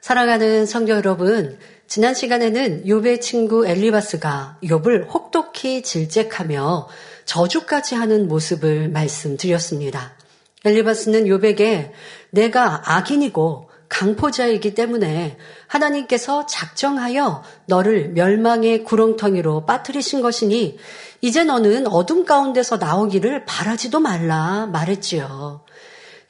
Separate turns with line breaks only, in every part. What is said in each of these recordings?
사랑하는 성도 여러분, 지난 시간에는 욥의 친구 엘리바스가 욥을 혹독히 질책하며 저주까지 하는 모습을 말씀드렸습니다. 엘리바스는 욥에게 내가 악인이고 강포자이기 때문에 하나님께서 작정하여 너를 멸망의 구렁텅이로 빠뜨리신 것이니 이제 너는 어둠 가운데서 나오기를 바라지도 말라 말했지요.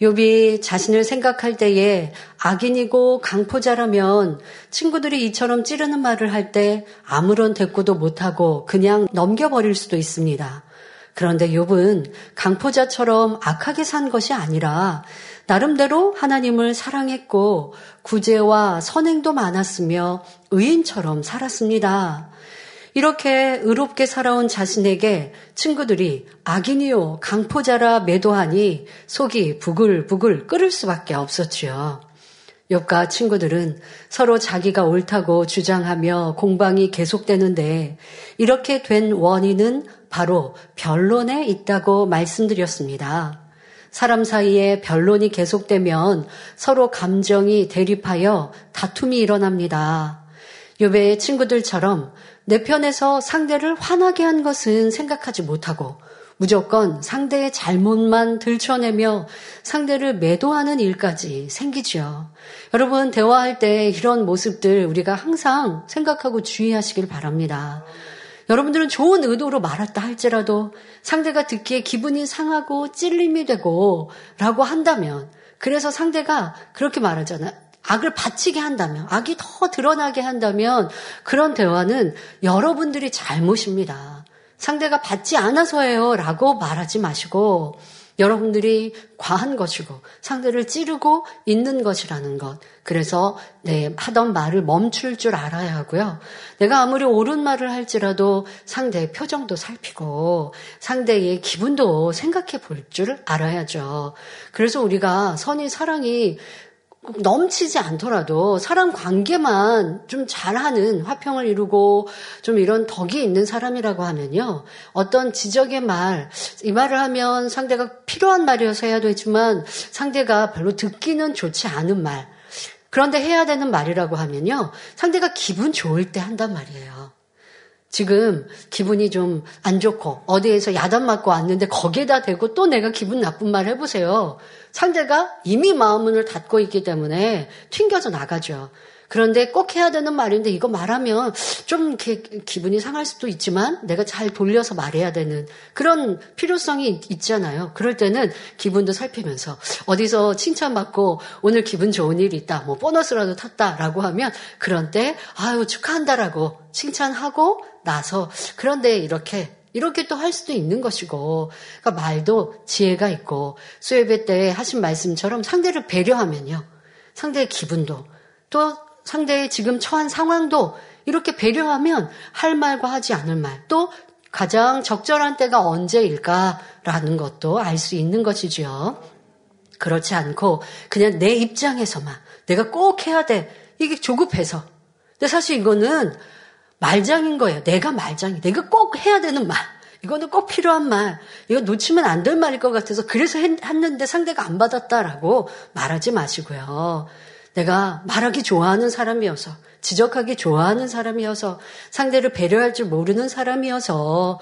욥이 자신을 생각할 때에 악인이고 강포자라면 친구들이 이처럼 찌르는 말을 할 때 아무런 대꾸도 못하고 그냥 넘겨버릴 수도 있습니다. 그런데 욥은 강포자처럼 악하게 산 것이 아니라 나름대로 하나님을 사랑했고 구제와 선행도 많았으며 의인처럼 살았습니다. 이렇게 의롭게 살아온 자신에게 친구들이 악인이요 강포자라 매도하니 속이 부글부글 끓을 수밖에 없었지요. 욥과 친구들은 서로 자기가 옳다고 주장하며 공방이 계속되는데 이렇게 된 원인은 바로 변론에 있다고 말씀드렸습니다. 사람 사이에 변론이 계속되면 서로 감정이 대립하여 다툼이 일어납니다. 욥의 친구들처럼 내 편에서 상대를 화나게 한 것은 생각하지 못하고 무조건 상대의 잘못만 들춰내며 상대를 매도하는 일까지 생기죠. 여러분, 대화할 때 이런 모습들 우리가 항상 생각하고 주의하시길 바랍니다. 여러분들은 좋은 의도로 말했다 할지라도 상대가 듣기에 기분이 상하고 찔림이 되고 라고 한다면 그래서 상대가 그렇게 말하잖아요. 악을 바치게 한다면, 악이 더 드러나게 한다면 그런 대화는 여러분들이 잘못입니다. 상대가 받지 않아서예요 라고 말하지 마시고 여러분들이 과한 것이고 상대를 찌르고 있는 것이라는 것. 그래서 내 하던 말을 멈출 줄 알아야 하고요. 내가 아무리 옳은 말을 할지라도 상대의 표정도 살피고 상대의 기분도 생각해 볼 줄 알아야죠. 그래서 우리가 선의 사랑이 넘치지 않더라도 사람 관계만 좀 잘하는 화평을 이루고 좀 이런 덕이 있는 사람이라고 하면요. 어떤 지적의 말, 이 말을 하면 상대가 필요한 말이어서 해야 되지만 상대가 별로 듣기는 좋지 않은 말. 그런데 해야 되는 말이라고 하면요. 상대가 기분 좋을 때 한단 말이에요. 지금 기분이 좀 안 좋고 어디에서 야단 맞고 왔는데 거기에다 대고 또 내가 기분 나쁜 말 해보세요. 상대가 이미 마음문을 닫고 있기 때문에 튕겨져 나가죠. 그런데 꼭 해야 되는 말인데 이거 말하면 좀 이렇게 기분이 상할 수도 있지만 내가 잘 돌려서 말해야 되는 그런 필요성이 있잖아요. 그럴 때는 기분도 살피면서 어디서 칭찬받고 오늘 기분 좋은 일이 있다. 뭐 보너스라도 탔다라고 하면 그런 때 아유 축하한다라고 칭찬하고 나서 그런데 이렇게 이렇게 또 할 수도 있는 것이고, 그러니까 말도 지혜가 있고, 수예배 때 하신 말씀처럼 상대를 배려하면요. 상대의 기분도, 또 상대의 지금 처한 상황도 이렇게 배려하면 할 말과 하지 않을 말, 또 가장 적절한 때가 언제일까라는 것도 알 수 있는 것이지요. 그렇지 않고 그냥 내 입장에서만 내가 꼭 해야 돼. 이게 조급해서. 근데 사실 이거는 말장인 거예요. 내가 말장이. 내가 꼭 해야 되는 말. 이거는 꼭 필요한 말. 이거 놓치면 안 될 말일 것 같아서 그래서 했는데 상대가 안 받았다라고 말하지 마시고요. 내가 말하기 좋아하는 사람이어서, 지적하기 좋아하는 사람이어서, 상대를 배려할 줄 모르는 사람이어서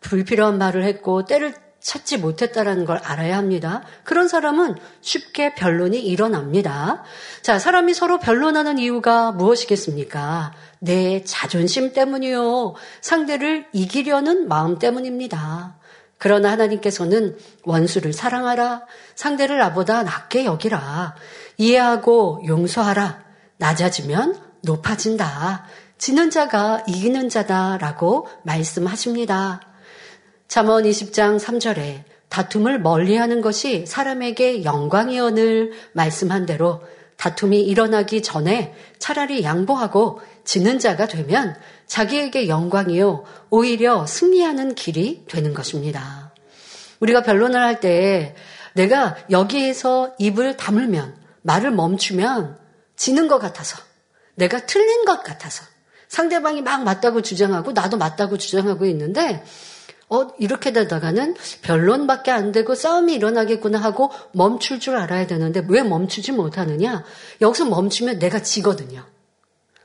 불필요한 말을 했고 때를 찾지 못했다라는 걸 알아야 합니다. 그런 사람은 쉽게 변론이 일어납니다. 자, 사람이 서로 변론하는 이유가 무엇이겠습니까? 내 자존심 때문이요. 상대를 이기려는 마음 때문입니다. 그러나 하나님께서는 원수를 사랑하라. 상대를 나보다 낮게 여기라. 이해하고 용서하라. 낮아지면 높아진다. 지는 자가 이기는 자다라고 말씀하십니다. 잠언 20장 3절에 다툼을 멀리하는 것이 사람에게 영광이언을 말씀한 대로 다툼이 일어나기 전에 차라리 양보하고 지는 자가 되면 자기에게 영광이요 오히려 승리하는 길이 되는 것입니다. 우리가 변론을 할 때 내가 여기에서 입을 다물면 말을 멈추면 지는 것 같아서 내가 틀린 것 같아서 상대방이 막 맞다고 주장하고 나도 맞다고 주장하고 있는데 어, 이렇게 되다가는 변론밖에 안 되고 싸움이 일어나겠구나 하고 멈출 줄 알아야 되는데 왜 멈추지 못하느냐? 여기서 멈추면 내가 지거든요.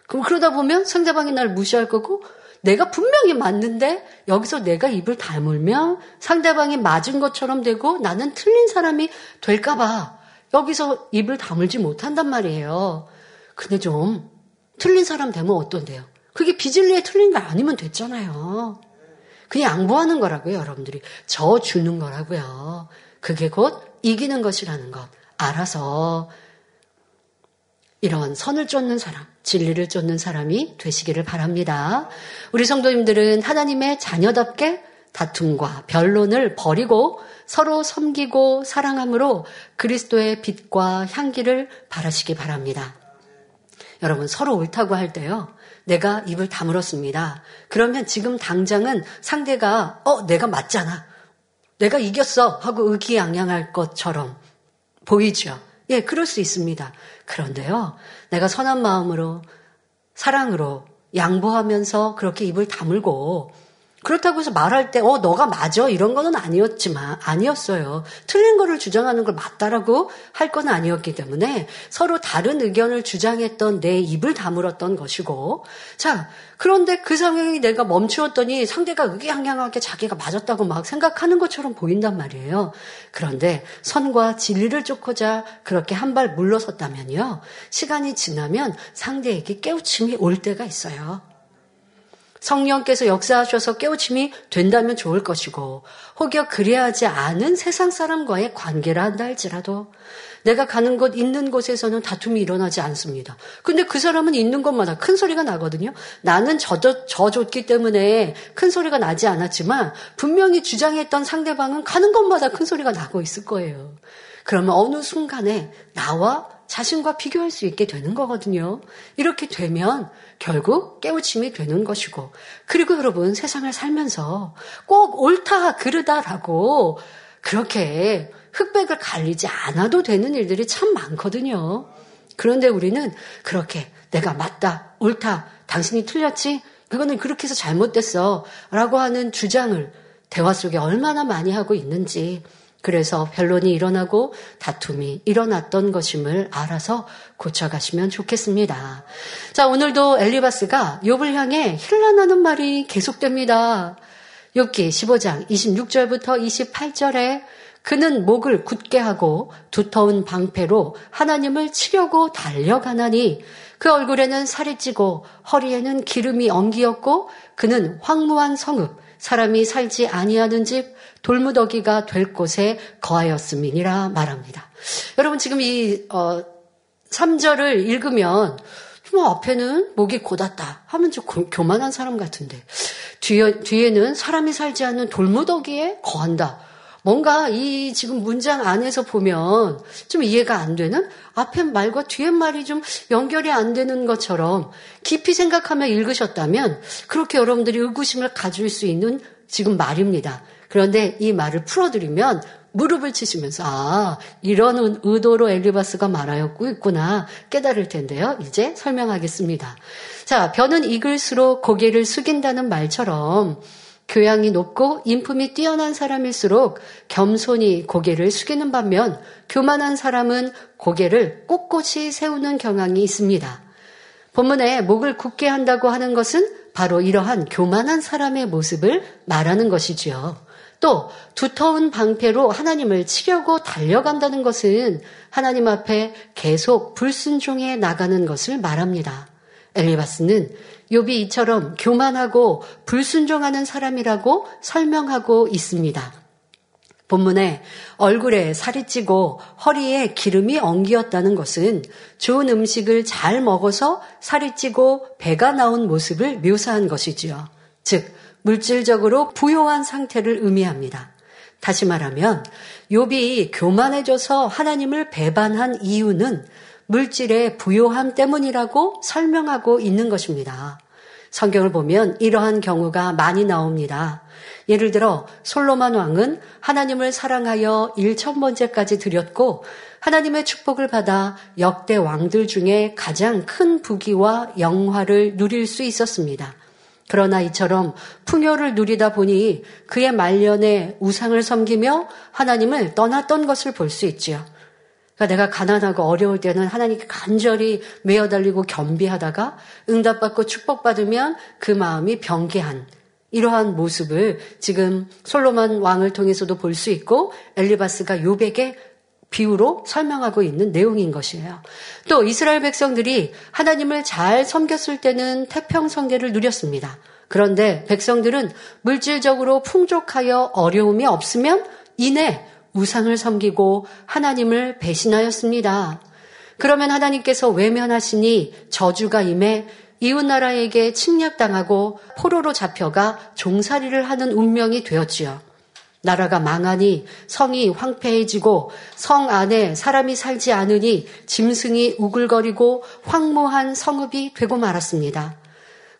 그럼 그러다 보면 상대방이 날 무시할 거고 내가 분명히 맞는데 여기서 내가 입을 다물면 상대방이 맞은 것처럼 되고 나는 틀린 사람이 될까봐 여기서 입을 다물지 못한단 말이에요. 근데 좀 틀린 사람 되면 어떤데요? 그게 비질리에 틀린 거 아니면 됐잖아요. 그냥 양보하는 거라고요, 여러분들이. 저 주는 거라고요. 그게 곧 이기는 것이라는 것. 알아서 이런 선을 쫓는 사람, 진리를 쫓는 사람이 되시기를 바랍니다. 우리 성도님들은 하나님의 자녀답게 다툼과 변론을 버리고 서로 섬기고 사랑함으로 그리스도의 빛과 향기를 바라시기 바랍니다. 여러분, 서로 옳다고 할 때요. 내가 입을 다물었습니다. 그러면 지금 당장은 상대가, 어, 내가 맞잖아. 내가 이겼어. 하고 의기양양할 것처럼 보이죠. 예, 그럴 수 있습니다. 그런데요, 내가 선한 마음으로, 사랑으로, 양보하면서 그렇게 입을 다물고, 그렇다고 해서 말할 때, 어, 너가 맞아. 이런 거는 아니었지만, 아니었어요. 틀린 거를 주장하는 걸 맞다라고 할 건 아니었기 때문에 서로 다른 의견을 주장했던 내 입을 다물었던 것이고, 자, 그런데 그 상황이 내가 멈추었더니 상대가 의기양양하게 자기가 맞았다고 막 생각하는 것처럼 보인단 말이에요. 그런데 선과 진리를 쫓고자 그렇게 한 발 물러섰다면요. 시간이 지나면 상대에게 깨우침이 올 때가 있어요. 성령께서 역사하셔서 깨우침이 된다면 좋을 것이고 혹여 그리하지 않은 세상 사람과의 관계라 한다 할지라도 내가 가는 곳 있는 곳에서는 다툼이 일어나지 않습니다. 근데 그 사람은 있는 곳마다 큰 소리가 나거든요. 나는 져줬, 졌기 때문에 큰 소리가 나지 않았지만 분명히 주장했던 상대방은 가는 곳마다 큰 소리가 나고 있을 거예요. 그러면 어느 순간에 나와 자신과 비교할 수 있게 되는 거거든요. 이렇게 되면 결국 깨우침이 되는 것이고, 그리고 여러분 세상을 살면서 꼭 옳다, 그르다라고 그렇게 흑백을 갈리지 않아도 되는 일들이 참 많거든요. 그런데 우리는 그렇게 내가 맞다, 옳다, 당신이 틀렸지? 그거는 그렇게 해서 잘못됐어. 라고 하는 주장을 대화 속에 얼마나 많이 하고 있는지 그래서 변론이 일어나고 다툼이 일어났던 것임을 알아서 고쳐가시면 좋겠습니다. 자, 오늘도 엘리바스가 욥을 향해 힐난하는 말이 계속됩니다. 욥기 15장 26절부터 28절에 그는 목을 굳게 하고 두터운 방패로 하나님을 치려고 달려가나니 그 얼굴에는 살이 찌고 허리에는 기름이 엉기었고 그는 황무한 성읍 사람이 살지 아니하는 집 돌무더기가 될 곳에 거하였음이니라 말합니다. 여러분 지금 이 어, 3절을 읽으면 뭐 앞에는 목이 곧았다 하면 좀 교만한 사람 같은데 뒤에, 뒤에는 사람이 살지 않는 돌무더기에 거한다. 뭔가 이 지금 문장 안에서 보면 좀 이해가 안 되는 앞에 말과 뒤에 말이 좀 연결이 안 되는 것처럼 깊이 생각하며 읽으셨다면 그렇게 여러분들이 의구심을 가질 수 있는 지금 말입니다. 그런데 이 말을 풀어드리면 무릎을 치시면서 아 이런 의도로 엘리바스가 말하였고 있구나 깨달을 텐데요. 이제 설명하겠습니다. 자 변은 익을수록 고개를 숙인다는 말처럼 교양이 높고 인품이 뛰어난 사람일수록 겸손히 고개를 숙이는 반면 교만한 사람은 고개를 꼿꼿이 세우는 경향이 있습니다. 본문에 목을 굳게 한다고 하는 것은 바로 이러한 교만한 사람의 모습을 말하는 것이지요. 또 두터운 방패로 하나님을 치려고 달려간다는 것은 하나님 앞에 계속 불순종해 나가는 것을 말합니다. 엘리바스는 욥이 이처럼 교만하고 불순종하는 사람이라고 설명하고 있습니다. 본문에 얼굴에 살이 찌고 허리에 기름이 엉기었다는 것은 좋은 음식을 잘 먹어서 살이 찌고 배가 나온 모습을 묘사한 것이지요. 즉 물질적으로 부요한 상태를 의미합니다. 다시 말하면 욥이 교만해져서 하나님을 배반한 이유는 물질의 부요함 때문이라고 설명하고 있는 것입니다. 성경을 보면 이러한 경우가 많이 나옵니다. 예를 들어 솔로몬 왕은 하나님을 사랑하여 1천번째까지 드렸고 하나님의 축복을 받아 역대 왕들 중에 가장 큰 부귀와 영화를 누릴 수 있었습니다. 그러나 이처럼 풍요를 누리다 보니 그의 말년에 우상을 섬기며 하나님을 떠났던 것을 볼 수 있지요. 그러니까 내가 가난하고 어려울 때는 하나님께 간절히 매어달리고 겸비하다가 응답받고 축복받으면 그 마음이 병개한 이러한 모습을 지금 솔로몬 왕을 통해서도 볼 수 있고 엘리바스가 요백의 비유로 설명하고 있는 내용인 것이에요. 또 이스라엘 백성들이 하나님을 잘 섬겼을 때는 태평성계를 누렸습니다. 그런데 백성들은 물질적으로 풍족하여 어려움이 없으면 이내 우상을 섬기고 하나님을 배신하였습니다. 그러면 하나님께서 외면하시니 저주가 임해 이웃나라에게 침략당하고 포로로 잡혀가 종살이를 하는 운명이 되었지요. 나라가 망하니 성이 황폐해지고 성 안에 사람이 살지 않으니 짐승이 우글거리고 황무한 성읍이 되고 말았습니다.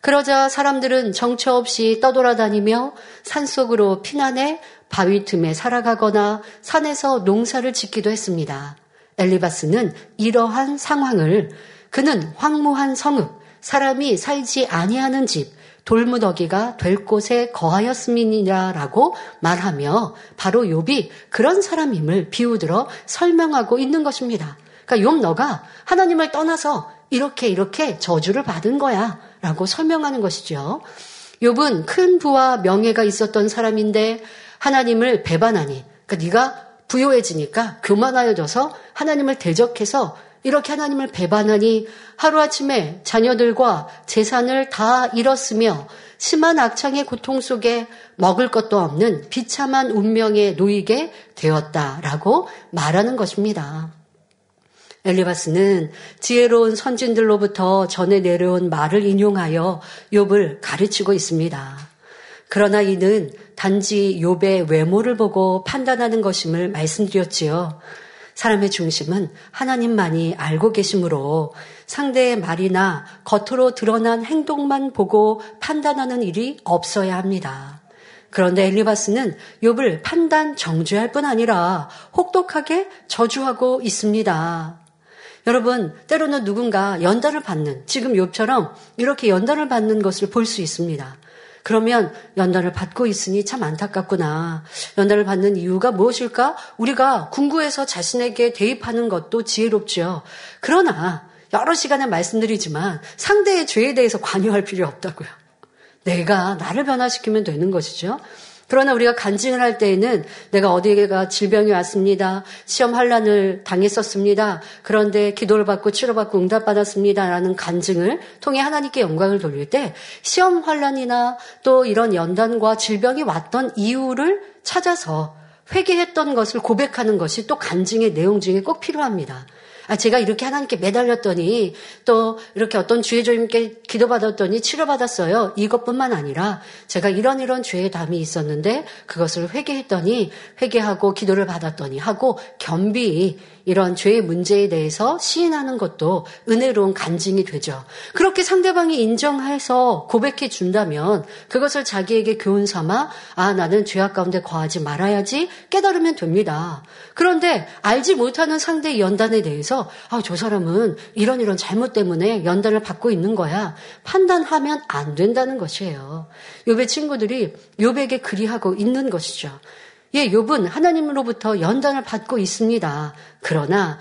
그러자 사람들은 정처 없이 떠돌아다니며 산속으로 피난해 바위 틈에 살아가거나 산에서 농사를 짓기도 했습니다. 엘리바스는 이러한 상황을 그는 황무한 성읍, 사람이 살지 아니하는 집, 돌무더기가 될 곳에 거하였음이니라라고 말하며 바로 욥이 그런 사람임을 비우들어 설명하고 있는 것입니다. 그러니까 욥 너가 하나님을 떠나서 이렇게 이렇게 저주를 받은 거야라고 설명하는 것이죠. 욥은 큰 부와 명예가 있었던 사람인데 하나님을 배반하니 그러니까 네가 부요해지니까 교만하여져서 하나님을 대적해서 이렇게 하나님을 배반하니 하루아침에 자녀들과 재산을 다 잃었으며 심한 악창의 고통 속에 먹을 것도 없는 비참한 운명에 놓이게 되었다라고 말하는 것입니다. 엘리바스는 지혜로운 선진들로부터 전해 내려온 말을 인용하여 욥을 가르치고 있습니다. 그러나 이는 단지 욥의 외모를 보고 판단하는 것임을 말씀드렸지요. 사람의 중심은 하나님만이 알고 계시므로 상대의 말이나 겉으로 드러난 행동만 보고 판단하는 일이 없어야 합니다. 그런데 엘리바스는 욥을 판단 정죄할 뿐 아니라 혹독하게 저주하고 있습니다. 여러분, 때로는 누군가 연단을 받는, 지금 욥처럼 이렇게 연단을 받는 것을 볼 수 있습니다. 그러면 연단을 받고 있으니 참 안타깝구나. 연단을 받는 이유가 무엇일까? 우리가 궁구해서 자신에게 대입하는 것도 지혜롭죠. 그러나 여러 시간에 말씀드리지만 상대의 죄에 대해서 관여할 필요 없다고요. 내가 나를 변화시키면 되는 것이죠. 그러나 우리가 간증을 할 때에는 내가 어디에가 질병이 왔습니다. 시험 환란을 당했었습니다. 그런데 기도를 받고 치료받고 응답받았습니다라는 간증을 통해 하나님께 영광을 돌릴 때 시험 환란이나 또 이런 연단과 질병이 왔던 이유를 찾아서 회개했던 것을 고백하는 것이 또 간증의 내용 중에 꼭 필요합니다. 아, 제가 이렇게 하나님께 매달렸더니 또 이렇게 어떤 주의 조님께 기도받았더니 치료받았어요. 이것뿐만 아니라 제가 이런 이런 죄의 담이 있었는데 그것을 회개했더니 회개하고 기도를 받았더니 하고 겸비 이런 죄의 문제에 대해서 시인하는 것도 은혜로운 간증이 되죠. 그렇게 상대방이 인정해서 고백해 준다면 그것을 자기에게 교훈 삼아 아 나는 죄악 가운데 거하지 말아야지 깨달으면 됩니다. 그런데 알지 못하는 상대의 연단에 대해서 아 저 사람은 이런 이런 잘못 때문에 연단을 받고 있는 거야. 판단하면 안 된다는 것이에요. 요배 친구들이 요백에 그리하고 있는 것이죠. 예, 욥은 하나님으로부터 연단을 받고 있습니다. 그러나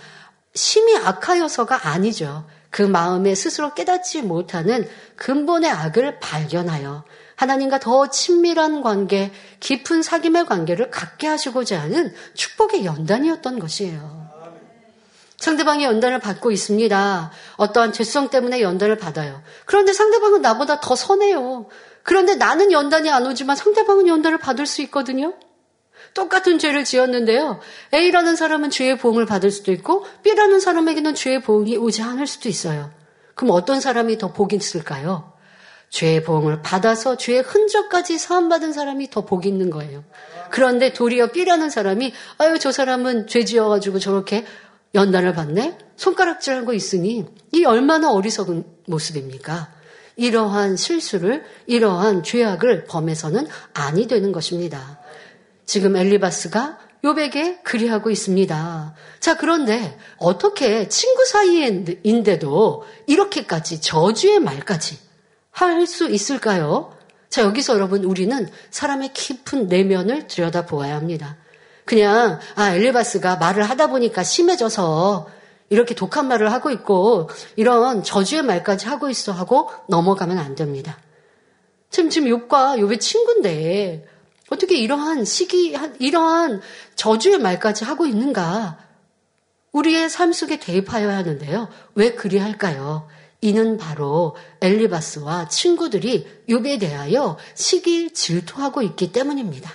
심히 악하여서가 아니죠. 그 마음에 스스로 깨닫지 못하는 근본의 악을 발견하여 하나님과 더 친밀한 관계, 깊은 사귐의 관계를 갖게 하시고자 하는 축복의 연단이었던 것이에요. 상대방이 연단을 받고 있습니다. 어떠한 죄성 때문에 연단을 받아요. 그런데 상대방은 나보다 더 선해요. 그런데 나는 연단이 안 오지만 상대방은 연단을 받을 수 있거든요. 똑같은 죄를 지었는데요. A라는 사람은 죄의 보응을 받을 수도 있고 B라는 사람에게는 죄의 보응이 오지 않을 수도 있어요. 그럼 어떤 사람이 더 복이 있을까요? 죄의 보응을 받아서 죄의 흔적까지 사함받은 사람이 더 복이 있는 거예요. 그런데 도리어 B라는 사람이 아유 저 사람은 죄 지어가지고 저렇게 연단을 받네? 손가락질한 거 있으니 이 얼마나 어리석은 모습입니까? 이러한 실수를 이러한 죄악을 범해서는 아니 되는 것입니다. 지금 엘리바스가 요백에 그리하고 있습니다. 자, 그런데 어떻게 친구 사이인데도 이렇게까지 저주의 말까지 할 수 있을까요? 자, 여기서 여러분 우리는 사람의 깊은 내면을 들여다보아야 합니다. 그냥 아 엘리바스가 말을 하다 보니까 심해져서 이렇게 독한 말을 하고 있고 이런 저주의 말까지 하고 있어 하고 넘어가면 안 됩니다. 지금 지금 욕과 욕의 친구인데 어떻게 이러한 시기 이러한 저주의 말까지 하고 있는가? 우리의 삶 속에 대입하여야 하는데요. 왜 그리 할까요? 이는 바로 엘리바스와 친구들이 욥에 대하여 시기 질투하고 있기 때문입니다.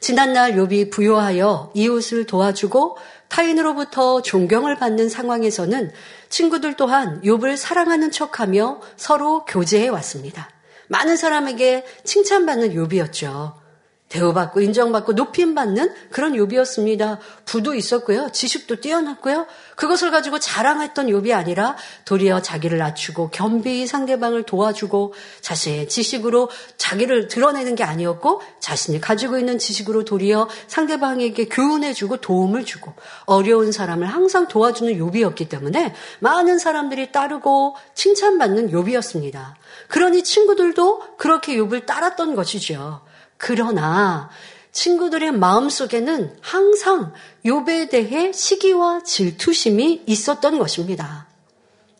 지난날 욥이 부요하여 이웃을 도와주고 타인으로부터 존경을 받는 상황에서는 친구들 또한 욥을 사랑하는 척하며 서로 교제해 왔습니다. 많은 사람에게 칭찬받는 욥이었죠. 대우받고 인정받고 높임받는 그런 욥이었습니다. 부도 있었고요. 지식도 뛰어났고요. 그것을 가지고 자랑했던 욥이 아니라 도리어 자기를 낮추고 겸비히 상대방을 도와주고 자신의 지식으로 자기를 드러내는 게 아니었고 자신이 가지고 있는 지식으로 도리어 상대방에게 교훈해주고 도움을 주고 어려운 사람을 항상 도와주는 욥이었기 때문에 많은 사람들이 따르고 칭찬받는 욥이었습니다. 그러니 친구들도 그렇게 욥을 따랐던 것이죠. 그러나 친구들의 마음속에는 항상 욥에 대해 시기와 질투심이 있었던 것입니다.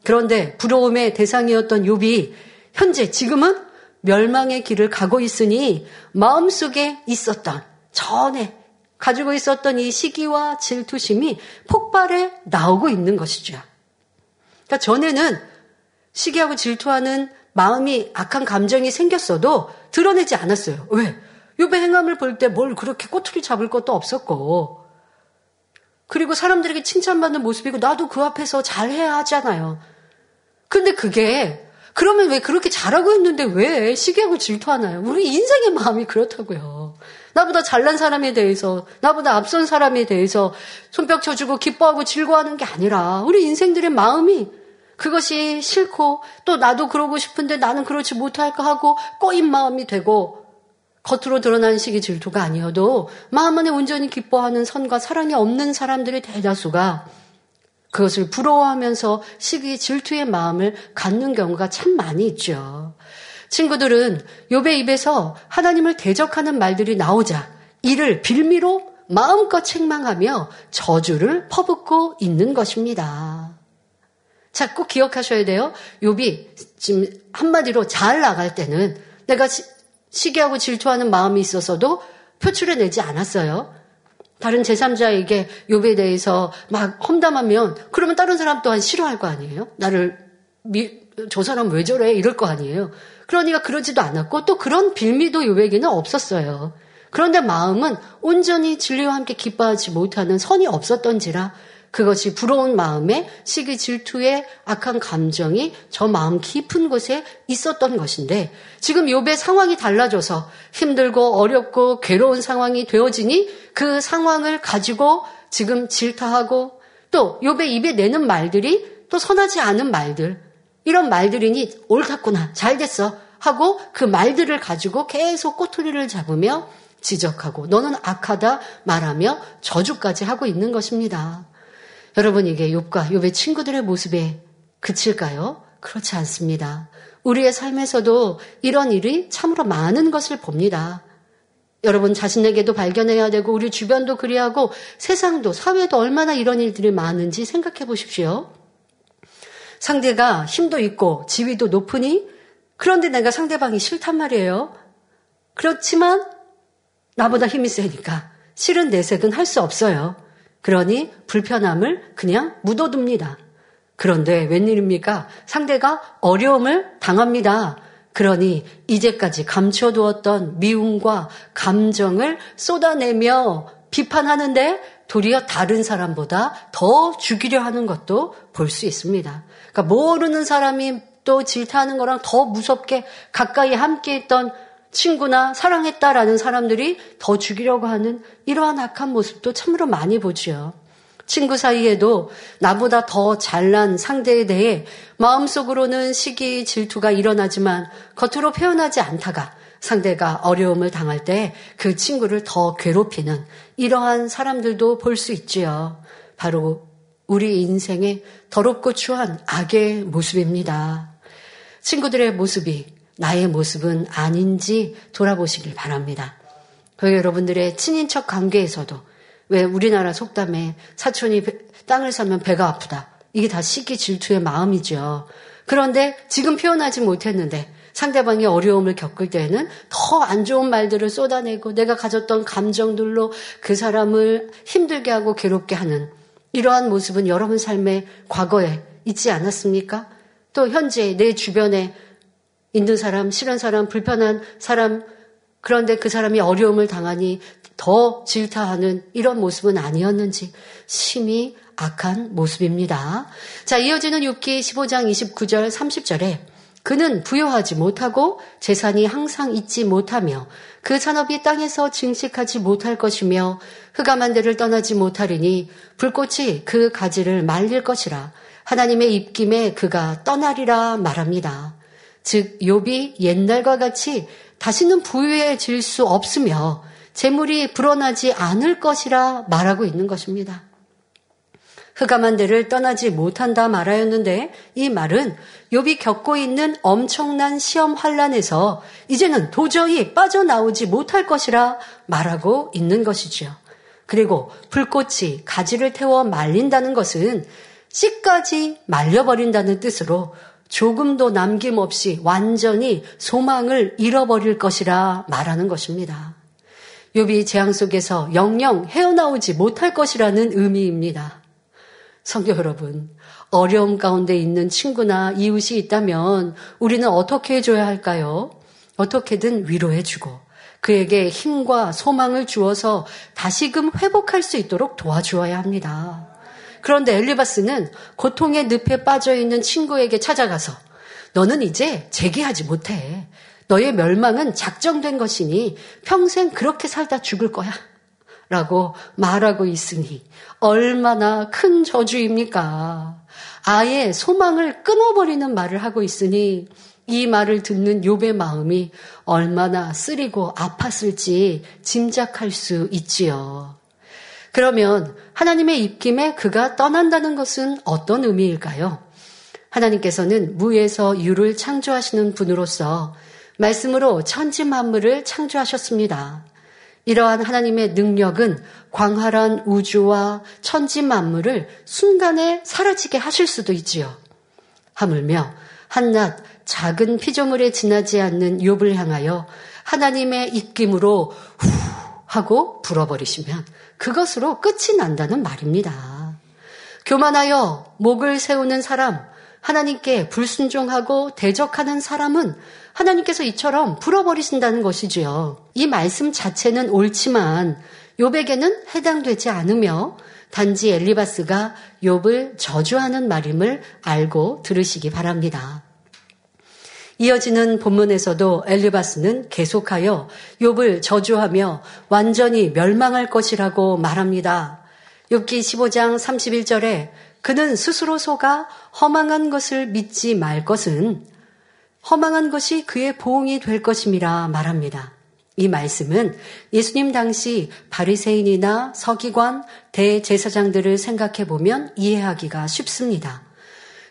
그런데 부러움의 대상이었던 욥이 현재 지금은 멸망의 길을 가고 있으니 마음속에 있었던 전에 가지고 있었던 이 시기와 질투심이 폭발해 나오고 있는 것이죠. 그러니까 전에는 시기하고 질투하는 마음이 악한 감정이 생겼어도 드러내지 않았어요. 왜? 요배 행함을 볼 때 뭘 그렇게 꼬투리 잡을 것도 없었고, 그리고 사람들에게 칭찬받는 모습이고, 나도 그 앞에서 잘해야 하잖아요. 근데 그게, 그러면 왜 그렇게 잘하고 있는데 왜 시기하고 질투하나요? 우리 인생의 마음이 그렇다고요. 나보다 잘난 사람에 대해서, 나보다 앞선 사람에 대해서 손뼉 쳐주고 기뻐하고 즐거워하는 게 아니라, 우리 인생들의 마음이 그것이 싫고, 또 나도 그러고 싶은데 나는 그렇지 못할까 하고 꼬인 마음이 되고, 겉으로 드러나는 시기 질투가 아니어도 마음 안에 온전히 기뻐하는 선과 사랑이 없는 사람들의 대다수가 그것을 부러워하면서 시기 질투의 마음을 갖는 경우가 참 많이 있죠. 친구들은 욥의 입에서 하나님을 대적하는 말들이 나오자 이를 빌미로 마음껏 책망하며 저주를 퍼붓고 있는 것입니다. 자, 꼭 기억하셔야 돼요. 욥이 지금 한마디로 잘 나갈 때는 내가 시기하고 질투하는 마음이 있어서도 표출해내지 않았어요. 다른 제3자에게 욥에 대해서 막 험담하면 그러면 다른 사람 또한 싫어할 거 아니에요? 나를 미, 저 사람 왜 저래? 이럴 거 아니에요. 그러니까 그러지도 않았고 또 그런 빌미도 욥에게는 없었어요. 그런데 마음은 온전히 진리와 함께 기뻐하지 못하는 선이 없었던지라 그것이 부러운 마음에 시기 질투의 악한 감정이 저 마음 깊은 곳에 있었던 것인데 지금 욥의 상황이 달라져서 힘들고 어렵고 괴로운 상황이 되어지니 그 상황을 가지고 지금 질타하고 또 욥의 입에 내는 말들이 또 선하지 않은 말들 이런 말들이니 옳았구나 잘 됐어 하고 그 말들을 가지고 계속 꼬투리를 잡으며 지적하고 너는 악하다 말하며 저주까지 하고 있는 것입니다. 여러분 이게 욥과 욥의 친구들의 모습에 그칠까요? 그렇지 않습니다. 우리의 삶에서도 이런 일이 참으로 많은 것을 봅니다. 여러분 자신에게도 발견해야 되고 우리 주변도 그리하고 세상도 사회도 얼마나 이런 일들이 많은지 생각해 보십시오. 상대가 힘도 있고 지위도 높으니 그런데 내가 상대방이 싫단 말이에요. 그렇지만 나보다 힘이 세니까 실은 내색은 할 수 없어요. 그러니 불편함을 그냥 묻어둡니다. 그런데 웬일입니까? 상대가 어려움을 당합니다. 그러니 이제까지 감춰두었던 미움과 감정을 쏟아내며 비판하는데 도리어 다른 사람보다 더 죽이려 하는 것도 볼 수 있습니다. 그러니까 모르는 사람이 또 질타하는 거랑 더 무섭게 가까이 함께 있던 친구나 사랑했다라는 사람들이 더 죽이려고 하는 이러한 악한 모습도 참으로 많이 보지요. 친구 사이에도 나보다 더 잘난 상대에 대해 마음속으로는 시기 질투가 일어나지만 겉으로 표현하지 않다가 상대가 어려움을 당할 때 그 친구를 더 괴롭히는 이러한 사람들도 볼 수 있지요. 바로 우리 인생의 더럽고 추한 악의 모습입니다. 친구들의 모습이 나의 모습은 아닌지 돌아보시길 바랍니다. 그 여러분들의 친인척 관계에서도 왜 우리나라 속담에 사촌이 땅을 사면 배가 아프다. 이게 다 시기 질투의 마음이죠. 그런데 지금 표현하지 못했는데 상대방이 어려움을 겪을 때에는 더 안 좋은 말들을 쏟아내고 내가 가졌던 감정들로 그 사람을 힘들게 하고 괴롭게 하는 이러한 모습은 여러분 삶의 과거에 있지 않았습니까? 또 현재 내 주변에 있는 사람, 싫은 사람, 불편한 사람, 그런데 그 사람이 어려움을 당하니 더 질타하는 이런 모습은 아니었는지 심히 악한 모습입니다. 자, 이어지는 6기 15장 29절 30절에 그는 부여하지 못하고 재산이 항상 있지 못하며 그 산업이 땅에서 증식하지 못할 것이며 흑암한 데를 떠나지 못하리니 불꽃이 그 가지를 말릴 것이라 하나님의 입김에 그가 떠나리라 말합니다. 즉 욥이 옛날과 같이 다시는 부유해질 수 없으며 재물이 불어나지 않을 것이라 말하고 있는 것입니다. 흑암한 데를 떠나지 못한다 말하였는데 이 말은 욥이 겪고 있는 엄청난 시험 환란에서 이제는 도저히 빠져나오지 못할 것이라 말하고 있는 것이지요. 그리고 불꽃이 가지를 태워 말린다는 것은 씨까지 말려버린다는 뜻으로 조금도 남김없이 완전히 소망을 잃어버릴 것이라 말하는 것입니다. 욥이 재앙 속에서 영영 헤어나오지 못할 것이라는 의미입니다. 성도 여러분, 어려움 가운데 있는 친구나 이웃이 있다면 우리는 어떻게 해줘야 할까요? 어떻게든 위로해주고 그에게 힘과 소망을 주어서 다시금 회복할 수 있도록 도와주어야 합니다. 그런데 엘리바스는 고통의 늪에 빠져 있는 친구에게 찾아가서 너는 이제 재기하지 못해. 너의 멸망은 작정된 것이니 평생 그렇게 살다 죽을 거야. 라고 말하고 있으니 얼마나 큰 저주입니까? 아예 소망을 끊어버리는 말을 하고 있으니 이 말을 듣는 욥의 마음이 얼마나 쓰리고 아팠을지 짐작할 수 있지요. 그러면 하나님의 입김에 그가 떠난다는 것은 어떤 의미일까요? 하나님께서는 무에서 유를 창조하시는 분으로서 말씀으로 천지 만물을 창조하셨습니다. 이러한 하나님의 능력은 광활한 우주와 천지 만물을 순간에 사라지게 하실 수도 있지요. 하물며 한낱 작은 피조물에 지나지 않는 욥을 향하여 하나님의 입김으로 후 하고 불어버리시면 그것으로 끝이 난다는 말입니다. 교만하여 목을 세우는 사람, 하나님께 불순종하고 대적하는 사람은 하나님께서 이처럼 불어버리신다는 것이지요. 이 말씀 자체는 옳지만 욥에게는 해당되지 않으며 단지 엘리바스가 욥을 저주하는 말임을 알고 들으시기 바랍니다. 이어지는 본문에서도 엘리바스는 계속하여 욥을 저주하며 완전히 멸망할 것이라고 말합니다. 욥기 15장 31절에 그는 스스로 속아 허망한 것을 믿지 말 것은 허망한 것이 그의 보응이 될 것임이라 말합니다. 이 말씀은 예수님 당시 바리새인이나 서기관, 대제사장들을 생각해 보면 이해하기가 쉽습니다.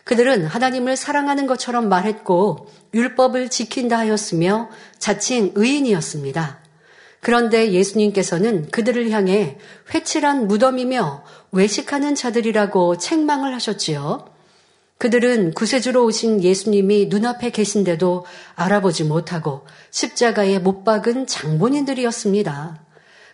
그들은 하나님을 사랑하는 것처럼 말했고 율법을 지킨다 하였으며 자칭 의인이었습니다. 그런데 예수님께서는 그들을 향해 회칠한 무덤이며 외식하는 자들이라고 책망을 하셨지요. 그들은 구세주로 오신 예수님이 눈앞에 계신데도 알아보지 못하고 십자가에 못 박은 장본인들이었습니다.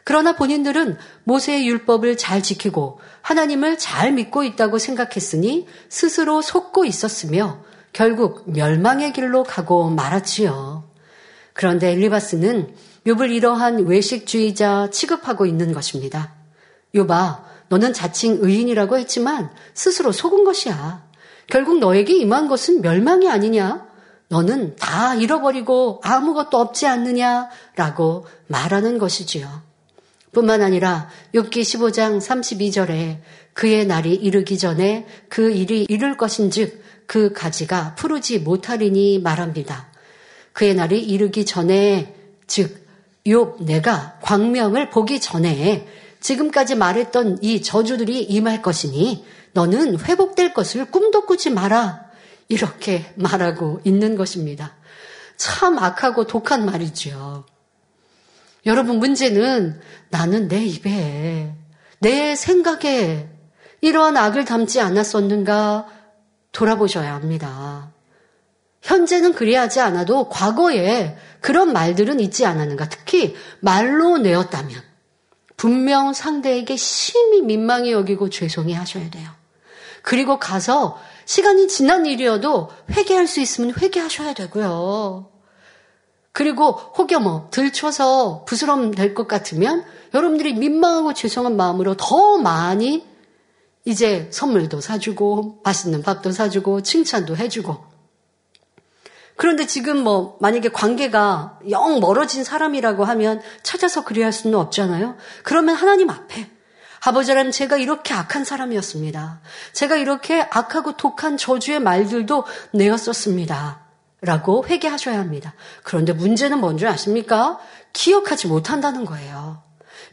그러나 본인들은 모세의 율법을 잘 지키고 하나님을 잘 믿고 있다고 생각했으니 스스로 속고 있었으며 결국 멸망의 길로 가고 말았지요. 그런데 엘리바스는 욥을 이러한 외식주의자 취급하고 있는 것입니다. 욥아, 너는 자칭 의인이라고 했지만 스스로 속은 것이야. 결국 너에게 임한 것은 멸망이 아니냐? 너는 다 잃어버리고 아무것도 없지 않느냐라고 말하는 것이지요. 뿐만 아니라 욥기 15장 32절에 그의 날이 이르기 전에 그 일이 이룰 것인즉 그 가지가 푸르지 못하리니 말합니다. 그의 날이 이르기 전에 즉 욥 내가 광명을 보기 전에 지금까지 말했던 이 저주들이 임할 것이니 너는 회복될 것을 꿈도 꾸지 마라. 이렇게 말하고 있는 것입니다. 참 악하고 독한 말이죠. 여러분 문제는 나는 내 입에 내 생각에 이러한 악을 담지 않았었는가 돌아보셔야 합니다. 현재는 그리하지 않아도 과거에 그런 말들은 있지 않았는가. 특히 말로 내었다면 분명 상대에게 심히 민망히 여기고 죄송해 하셔야 돼요. 그리고 가서 시간이 지난 일이어도 회개할 수 있으면 회개하셔야 되고요. 그리고 혹여 뭐 들춰서 부스럼 될 것 같으면 여러분들이 민망하고 죄송한 마음으로 더 많이 이제 선물도 사주고 맛있는 밥도 사주고 칭찬도 해주고 그런데 지금 뭐 만약에 관계가 영 멀어진 사람이라고 하면 찾아서 그리할 수는 없잖아요. 그러면 하나님 앞에 아버지 하나님 제가 이렇게 악한 사람이었습니다. 제가 이렇게 악하고 독한 저주의 말들도 내었었습니다. 라고 회개하셔야 합니다. 그런데 문제는 뭔지 아십니까? 기억하지 못한다는 거예요.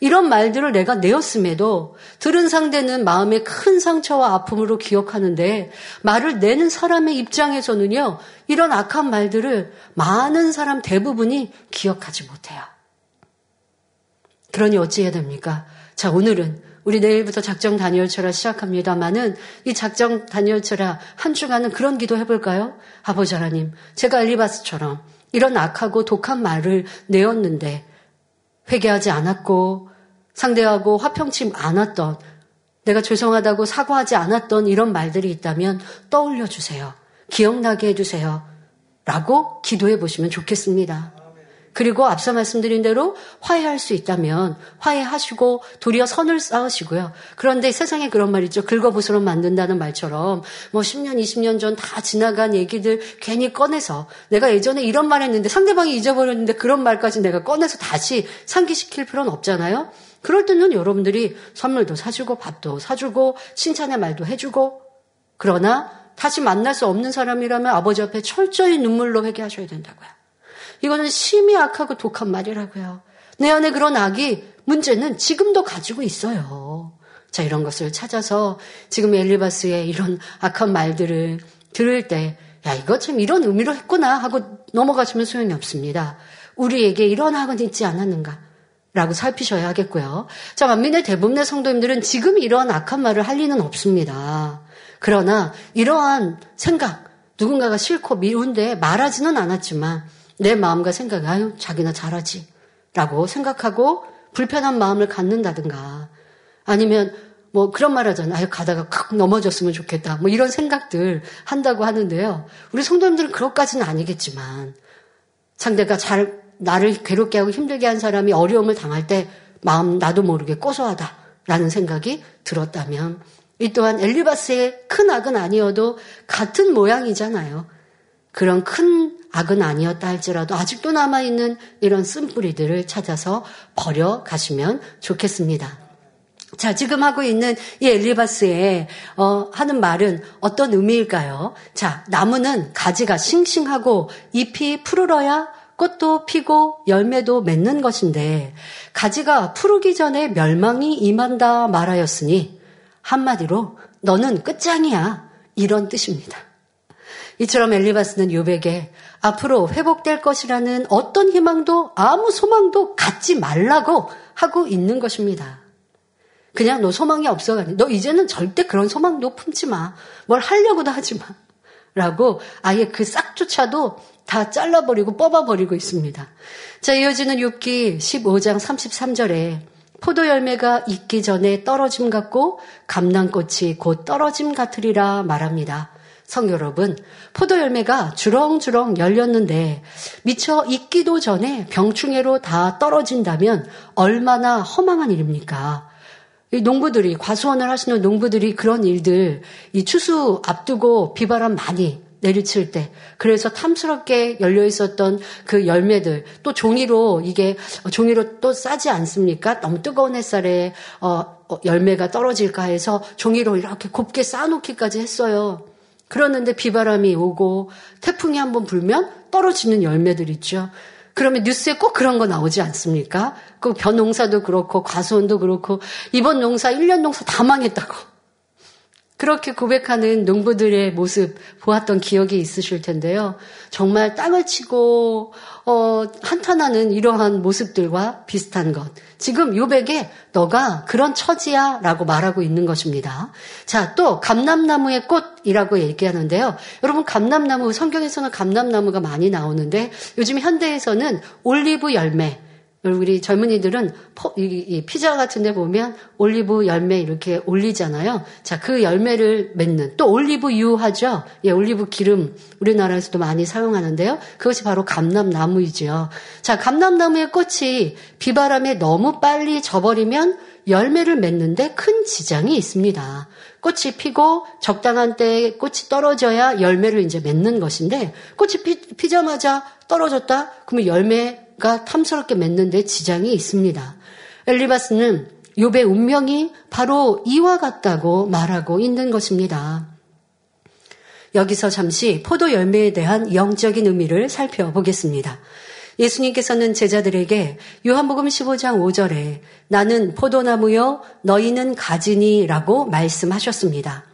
이런 말들을 내가 내었음에도 들은 상대는 마음의 큰 상처와 아픔으로 기억하는데 말을 내는 사람의 입장에서는요, 이런 악한 말들을 많은 사람 대부분이 기억하지 못해요. 그러니 어찌해야 됩니까? 자, 오늘은 우리 내일부터 작정 다니엘처라 시작합니다만은 이 작정 다니엘처라 한 주간은 그런 기도 해볼까요? 아버지 하나님, 제가 엘리바스처럼 이런 악하고 독한 말을 내었는데 회개하지 않았고 상대하고 화평치 않았던 내가 죄송하다고 사과하지 않았던 이런 말들이 있다면 떠올려 주세요. 기억나게 해주세요. 라고 기도해 보시면 좋겠습니다. 그리고 앞서 말씀드린 대로 화해할 수 있다면 화해하시고 도리어 선을 쌓으시고요. 그런데 세상에 그런 말 있죠. 긁어부스럼 만든다는 말처럼 뭐 10년, 20년 전 다 지나간 얘기들 괜히 꺼내서 내가 예전에 이런 말 했는데 상대방이 잊어버렸는데 그런 말까지 내가 꺼내서 다시 상기시킬 필요는 없잖아요. 그럴 때는 여러분들이 선물도 사주고 밥도 사주고 칭찬의 말도 해주고 그러나 다시 만날 수 없는 사람이라면 아버지 앞에 철저히 눈물로 회개하셔야 된다고요. 이거는 심히 악하고 독한 말이라고요. 내 안에 그런 악이 문제는 지금도 가지고 있어요. 자, 이런 것을 찾아서 지금 엘리바스의 이런 악한 말들을 들을 때, 야, 이거 참 이런 의미로 했구나 하고 넘어가시면 소용이 없습니다. 우리에게 이런 악은 있지 않았는가? 라고 살피셔야 하겠고요. 자, 만민의 대부분의 성도님들은 지금 이러한 악한 말을 할 리는 없습니다. 그러나 이러한 생각, 누군가가 싫고 미운데 말하지는 않았지만 내 마음과 생각이 아유 자기나 잘하지 라고 생각하고 불편한 마음을 갖는다든가 아니면 뭐 그런 말 하잖아요. 아유 가다가 칵 넘어졌으면 좋겠다. 뭐 이런 생각들 한다고 하는데요. 우리 성도님들은 그것까지는 아니겠지만 상대가 잘 나를 괴롭게 하고 힘들게 한 사람이 어려움을 당할 때 마음 나도 모르게 고소하다라는 생각이 들었다면 이 또한 엘리바스의 큰 악은 아니어도 같은 모양이잖아요. 그런 큰 악은 아니었다 할지라도 아직도 남아있는 이런 쓴뿌리들을 찾아서 버려 가시면 좋겠습니다. 자, 지금 하고 있는 이 엘리바스의 어, 하는 말은 어떤 의미일까요? 자, 나무는 가지가 싱싱하고 잎이 푸르러야 꽃도 피고 열매도 맺는 것인데 가지가 푸르기 전에 멸망이 임한다 말하였으니 한마디로 너는 끝장이야 이런 뜻입니다. 이처럼 엘리바스는 요백에 앞으로 회복될 것이라는 어떤 희망도 아무 소망도 갖지 말라고 하고 있는 것입니다. 그냥 너 소망이 없어가니 너 이제는 절대 그런 소망도 품지 마. 뭘 하려고도 하지 마. 라고 아예 그 싹조차도 다 잘라버리고 뽑아버리고 있습니다. 자, 이어지는 6기 15장 33절에 포도 열매가 익기 전에 떨어짐 같고 감남꽃이 곧 떨어짐 같으리라 말합니다. 성 여러분, 포도 열매가 주렁주렁 열렸는데 미처 익기도 전에 병충해로 다 떨어진다면 얼마나 허망한 일입니까? 이 농부들이 과수원을 하시는 농부들이 그런 일들 이 추수 앞두고 비바람 많이 내리칠 때 그래서 탐스럽게 열려 있었던 그 열매들 또 종이로 이게 종이로 또 싸지 않습니까? 너무 뜨거운 햇살에 어, 어 열매가 떨어질까 해서 종이로 이렇게 곱게 쌓아놓기까지 했어요. 그러는데 비바람이 오고 태풍이 한번 불면 떨어지는 열매들 있죠. 그러면 뉴스에 꼭 그런 거 나오지 않습니까? 그 벼농사도 그렇고 과수원도 그렇고 이번 농사 1년 농사 다 망했다고. 그렇게 고백하는 농부들의 모습 보았던 기억이 있으실 텐데요. 정말 땅을 치고 어, 한탄하는 이러한 모습들과 비슷한 것. 지금 요백에 너가 그런 처지야라고 말하고 있는 것입니다. 자, 또 감람나무의 꽃이라고 얘기하는데요. 여러분 감람나무 성경에서는 감람나무가 많이 나오는데 요즘 현대에서는 올리브 열매 우리 젊은이들은 피자 같은 데 보면 올리브 열매 이렇게 올리잖아요. 자, 그 열매를 맺는 또 올리브유 하죠. 예, 올리브 기름 우리나라에서도 많이 사용하는데요. 그것이 바로 감람나무이죠. 자, 감람나무의 꽃이 비바람에 너무 빨리 져버리면 열매를 맺는데 큰 지장이 있습니다. 꽃이 피고 적당한 때에 꽃이 떨어져야 열매를 이제 맺는 것인데 꽃이 피, 피자마자 떨어졌다? 그러면 열매 가 탐스럽게 맺는데 지장이 있습니다. 엘리바스는 욥의 운명이 바로 이와 같다고 말하고 있는 것입니다. 여기서 잠시 포도 열매에 대한 영적인 의미를 살펴보겠습니다. 예수님께서는 제자들에게 요한복음 15장 5절에 나는 포도나무요 너희는 가지니라고 말씀하셨습니다.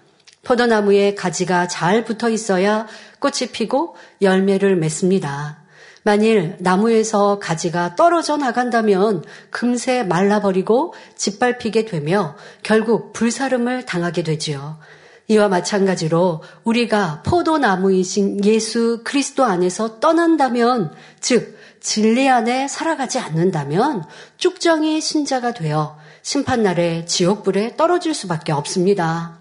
포도나무에 가지가 잘 붙어 있어야 꽃이 피고 열매를 맺습니다. 만일 나무에서 가지가 떨어져 나간다면 금세 말라버리고 짓밟히게 되며 결국 불사름을 당하게 되지요. 이와 마찬가지로 우리가 포도나무이신 예수 그리스도 안에서 떠난다면, 즉, 진리 안에 살아가지 않는다면 쭉정이 신자가 되어 심판날에 지옥불에 떨어질 수밖에 없습니다.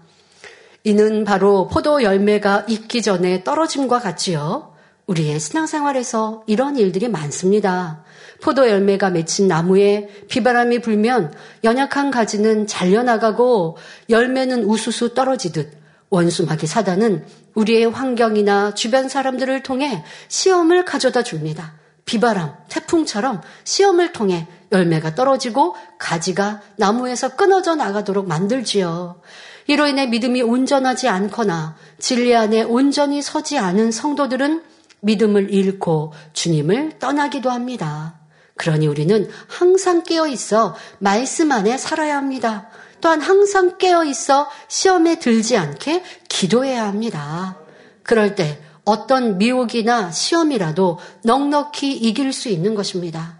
이는 바로 포도 열매가 익기 전에 떨어짐과 같지요. 우리의 신앙생활에서 이런 일들이 많습니다. 포도 열매가 맺힌 나무에 비바람이 불면 연약한 가지는 잘려나가고 열매는 우수수 떨어지듯 원수마귀 사단은 우리의 환경이나 주변 사람들을 통해 시험을 가져다 줍니다. 비바람, 태풍처럼 시험을 통해 열매가 떨어지고 가지가 나무에서 끊어져 나가도록 만들지요. 이로 인해 믿음이 온전하지 않거나 진리 안에 온전히 서지 않은 성도들은 믿음을 잃고 주님을 떠나기도 합니다. 그러니 우리는 항상 깨어 있어 말씀 안에 살아야 합니다. 또한 항상 깨어 있어 시험에 들지 않게 기도해야 합니다. 그럴 때 어떤 미혹이나 시험이라도 넉넉히 이길 수 있는 것입니다.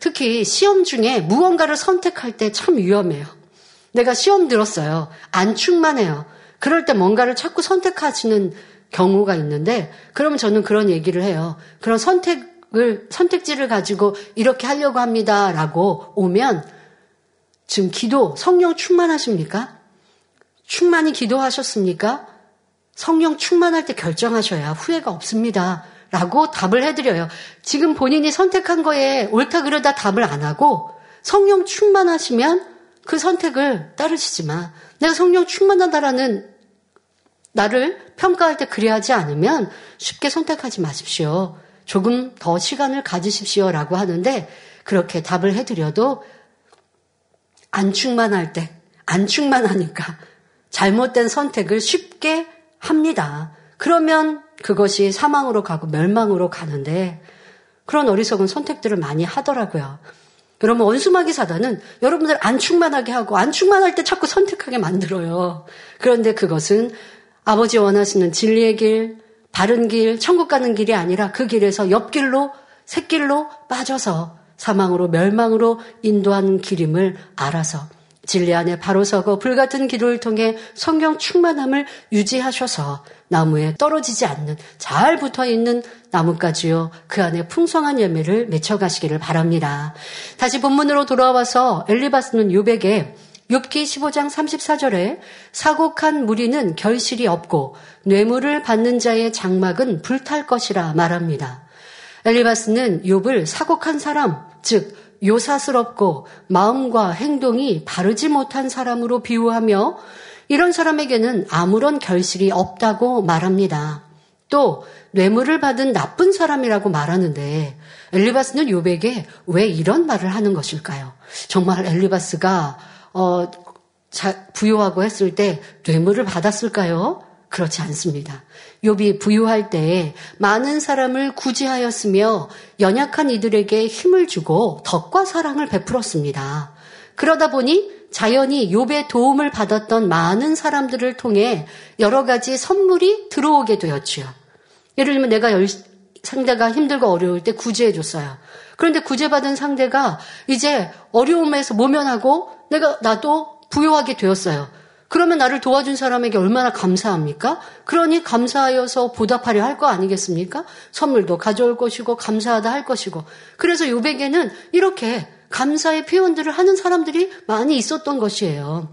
특히 시험 중에 무언가를 선택할 때 참 위험해요. 내가 시험 들었어요. 안 충만해요. 그럴 때 뭔가를 자꾸 선택하시는 경우가 있는데 그러면 저는 그런 얘기를 해요. 그런 선택을 선택지를 가지고 이렇게 하려고 합니다라고 오면 지금 기도 성령 충만하십니까? 충만히 기도하셨습니까? 성령 충만할 때 결정하셔야 후회가 없습니다. 라고 답을 해드려요. 지금 본인이 선택한 거에 옳다 그러다 답을 안 하고 성령 충만하시면 그 선택을 따르시지 마. 내가 성령 충만하다라는 나를 평가할 때 그리하지 않으면 쉽게 선택하지 마십시오. 조금 더 시간을 가지십시오 라고 하는데 그렇게 답을 해드려도 안 충만할 때, 안 충만하니까 잘못된 선택을 쉽게 합니다. 그러면 그것이 사망으로 가고 멸망으로 가는데 그런 어리석은 선택들을 많이 하더라고요. 그러면 원수마귀 사단은 여러분들 안 충만하게 하고 안 충만할 때 자꾸 선택하게 만들어요. 그런데 그것은 아버지 원하시는 진리의 길, 바른 길, 천국 가는 길이 아니라 그 길에서 옆길로, 새길로 빠져서 사망으로 멸망으로 인도하는 길임을 알아서 진리 안에 바로 서고 불같은 기도를 통해 성경 충만함을 유지하셔서 나무에 떨어지지 않는 잘 붙어 있는 나뭇가지요. 그 안에 풍성한 열매를 맺혀 가시기를 바랍니다. 다시 본문으로 돌아와서 엘리바스는 유백에 욥기 15장 34절에 사곡한 무리는 결실이 없고 뇌물을 받는 자의 장막은 불탈 것이라 말합니다. 엘리바스는 욥을 사곡한 사람, 즉 요사스럽고 마음과 행동이 바르지 못한 사람으로 비유하며 이런 사람에게는 아무런 결실이 없다고 말합니다. 또 뇌물을 받은 나쁜 사람이라고 말하는데 엘리바스는 욥에게 왜 이런 말을 하는 것일까요? 정말 엘리바스가 어, 자, 부유하고 했을 때 뇌물을 받았을까요? 그렇지 않습니다. 욥이 부유할 때 많은 사람을 구제하였으며 연약한 이들에게 힘을 주고 덕과 사랑을 베풀었습니다. 그러다 보니 자연히 욥의 도움을 받았던 많은 사람들을 통해 여러 가지 선물이 들어오게 되었지요. 예를 들면 내가 열, 상대가 힘들고 어려울 때 구제해 줬어요. 그런데 구제받은 상대가 이제 어려움에서 모면하고 내가 나도 부여하게 되었어요. 그러면 나를 도와준 사람에게 얼마나 감사합니까? 그러니 감사하여서 보답하려 할 거 아니겠습니까? 선물도 가져올 것이고 감사하다 할 것이고. 그래서 요백에는 이렇게 감사의 표현들을 하는 사람들이 많이 있었던 것이에요.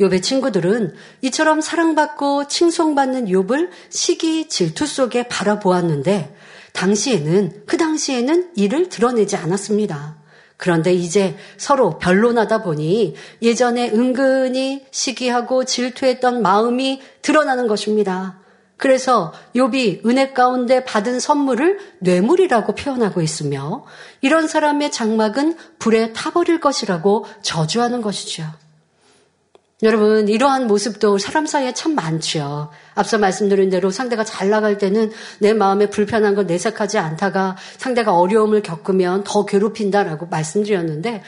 욥의 친구들은 이처럼 사랑받고 칭송받는 욥을 시기 질투 속에 바라보았는데 당시에는 그 당시에는 이를 드러내지 않았습니다. 그런데 이제 서로 변론하다 보니 예전에 은근히 시기하고 질투했던 마음이 드러나는 것입니다. 그래서 욥이 은혜 가운데 받은 선물을 뇌물이라고 표현하고 있으며 이런 사람의 장막은 불에 타버릴 것이라고 저주하는 것이죠. 여러분, 이러한 모습도 사람 사이에 참 많죠. 앞서 말씀드린 대로 상대가 잘 나갈 때는 내 마음에 불편한 걸 내색하지 않다가 상대가 어려움을 겪으면 더 괴롭힌다라고 말씀드렸는데,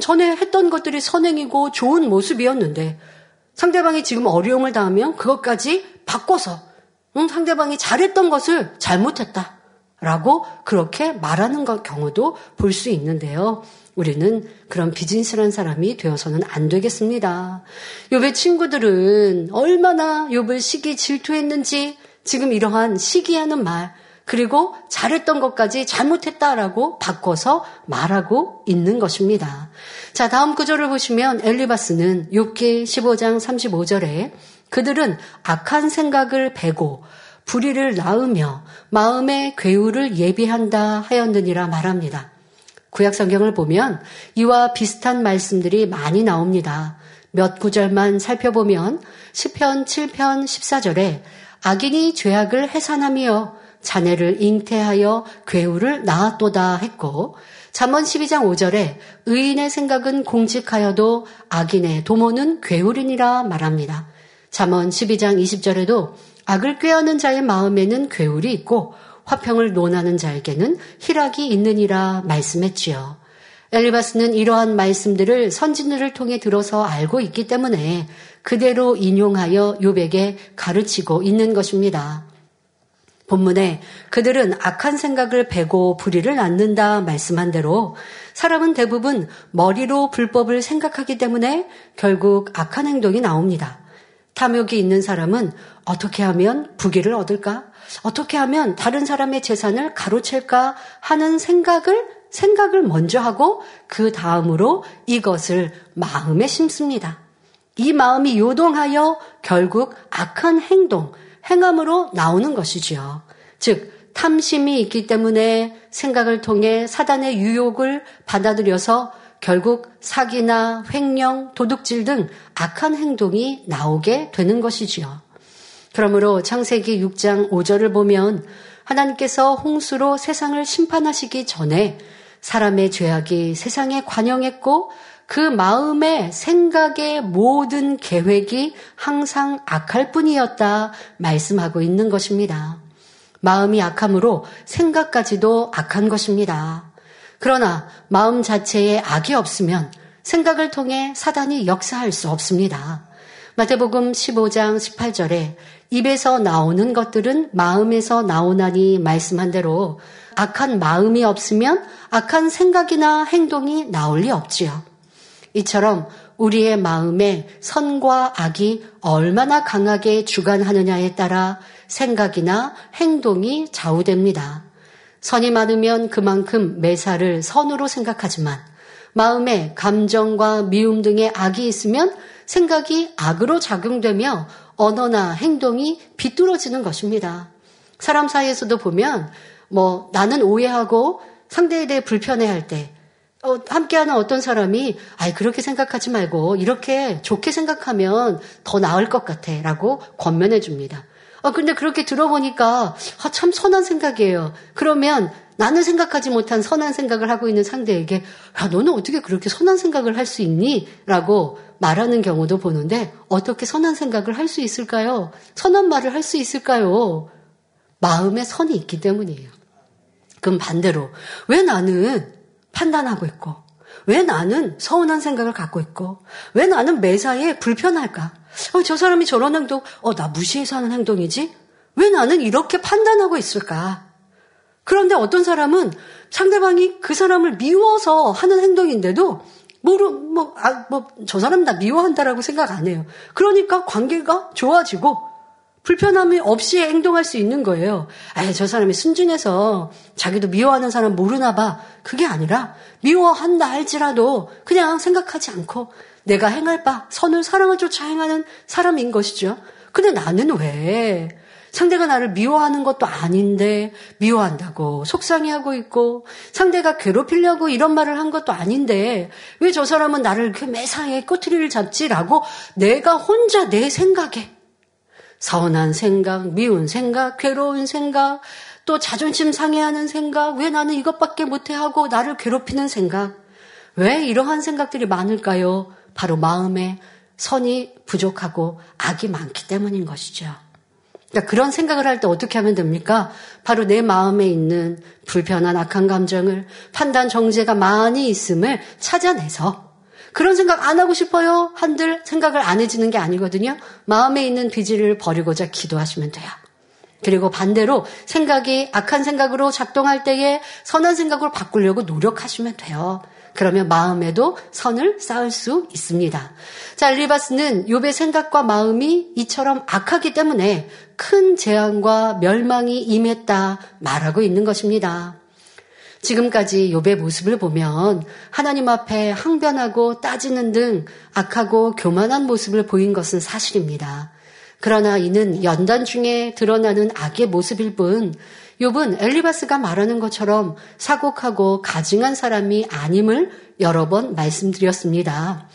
전에 했던 것들이 선행이고 좋은 모습이었는데, 상대방이 지금 어려움을 당하면 그것까지 바꿔서, 응, 상대방이 잘했던 것을 잘못했다. 라고 그렇게 말하는 경우도 볼 수 있는데요. 우리는 그런 비진실한 사람이 되어서는 안 되겠습니다. 욥의 친구들은 얼마나 욥을 시기 질투했는지 지금 이러한 시기하는 말 그리고 잘했던 것까지 잘못했다라고 바꿔서 말하고 있는 것입니다. 자, 다음 구절을 보시면 엘리바스는 욥기 15장 35절에 그들은 악한 생각을 베고 불의를 낳으며 마음의 괴우를 예비한다 하였느니라 말합니다. 구약 성경을 보면 이와 비슷한 말씀들이 많이 나옵니다. 몇 구절만 살펴보면 10편 7편 14절에 악인이 죄악을 해산하며 자네를 잉태하여 괴우를 낳았도다 했고 잠언 12장 5절에 의인의 생각은 공직하여도 악인의 도모는 괴울이니라 말합니다. 잠언 12장 20절에도 악을 꾀하는 자의 마음에는 괴울이 있고 화평을 논하는 자에게는 희락이 있느니라 말씀했지요. 엘리바스는 이러한 말씀들을 선진들을 통해 들어서 알고 있기 때문에 그대로 인용하여 요백에 가르치고 있는 것입니다. 본문에 그들은 악한 생각을 베고 불의를 낳는다 말씀한 대로 사람은 대부분 머리로 불법을 생각하기 때문에 결국 악한 행동이 나옵니다. 탐욕이 있는 사람은 어떻게 하면 부귀를 얻을까? 어떻게 하면 다른 사람의 재산을 가로챌까 하는 생각을 생각을 먼저 하고 그 다음으로 이것을 마음에 심습니다. 이 마음이 요동하여 결국 악한 행동, 행함으로 나오는 것이지요. 즉, 탐심이 있기 때문에 생각을 통해 사단의 유혹을 받아들여서 결국 사기나 횡령, 도둑질 등 악한 행동이 나오게 되는 것이지요. 그러므로 창세기 6장 5절을 보면 하나님께서 홍수로 세상을 심판하시기 전에 사람의 죄악이 세상에 관영했고 그 마음의 생각의 모든 계획이 항상 악할 뿐이었다 말씀하고 있는 것입니다. 마음이 악함으로 생각까지도 악한 것입니다. 그러나 마음 자체에 악이 없으면 생각을 통해 사단이 역사할 수 없습니다. 마태복음 15장 18절에 입에서 나오는 것들은 마음에서 나오나니 말씀한 대로 악한 마음이 없으면 악한 생각이나 행동이 나올 리 없지요. 이처럼 우리의 마음에 선과 악이 얼마나 강하게 주관하느냐에 따라 생각이나 행동이 좌우됩니다. 선이 많으면 그만큼 매사를 선으로 생각하지만 마음에 감정과 미움 등의 악이 있으면 생각이 악으로 작용되며 언어나 행동이 비뚤어지는 것입니다. 사람 사이에서도 보면 뭐 나는 오해하고 상대에 대해 불편해할 때 어, 함께하는 어떤 사람이 아 그렇게 생각하지 말고 이렇게 좋게 생각하면 더 나을 것 같아라고 권면해 줍니다. 아 근데 그렇게 들어보니까 아, 참 선한 생각이에요. 그러면 나는 생각하지 못한 선한 생각을 하고 있는 상대에게 야 너는 어떻게 그렇게 선한 생각을 할 수 있니? 라고 말하는 경우도 보는데 어떻게 선한 생각을 할 수 있을까요? 선한 말을 할 수 있을까요? 마음에 선이 있기 때문이에요. 그럼 반대로 왜 나는 판단하고 있고 왜 나는 서운한 생각을 갖고 있고, 왜 나는 매사에 불편할까? 어, 저 사람이 저런 행동, 어, 나 무시해서 하는 행동이지? 왜 나는 이렇게 판단하고 있을까? 그런데 어떤 사람은 상대방이 그 사람을 미워서 하는 행동인데도 모르, 뭐, 아, 뭐, 저 사람 나 미워한다라고 생각 안 해요. 그러니까 관계가 좋아지고 불편함이 없이 행동할 수 있는 거예요. 아, 저 사람이 순진해서 자기도 미워하는 사람 모르나 봐. 그게 아니라 미워한다 할지라도 그냥 생각하지 않고 내가 행할 바 선을 사랑을 쫓아 행하는 사람인 것이죠. 근데 나는 왜 상대가 나를 미워하는 것도 아닌데 미워한다고 속상해하고 있고 상대가 괴롭히려고 이런 말을 한 것도 아닌데 왜 저 사람은 나를 그 매사에 꼬투리를 잡지라고 내가 혼자 내 생각에 서운한 생각, 미운 생각, 괴로운 생각, 또 자존심 상해하는 생각, 왜 나는 이것밖에 못해 하고 나를 괴롭히는 생각, 왜 이러한 생각들이 많을까요? 바로 마음에 선이 부족하고 악이 많기 때문인 것이죠. 그러니까 그런 생각을 할 때 어떻게 하면 됩니까? 바로 내 마음에 있는 불편한 악한 감정을 판단 정제가 많이 있음을 찾아내서 그런 생각 안 하고 싶어요. 한들 생각을 안 해지는 게 아니거든요. 마음에 있는 비질을 버리고자 기도하시면 돼요. 그리고 반대로 생각이 악한 생각으로 작동할 때에 선한 생각으로 바꾸려고 노력하시면 돼요. 그러면 마음에도 선을 쌓을 수 있습니다. 자, 엘리바스는 욥의 생각과 마음이 이처럼 악하기 때문에 큰 재앙과 멸망이 임했다 말하고 있는 것입니다. 지금까지 욥의 모습을 보면 하나님 앞에 항변하고 따지는 등 악하고 교만한 모습을 보인 것은 사실입니다. 그러나 이는 연단 중에 드러나는 악의 모습일 뿐 욥은 엘리바스가 말하는 것처럼 사곡하고 가증한 사람이 아님을 여러 번 말씀드렸습니다.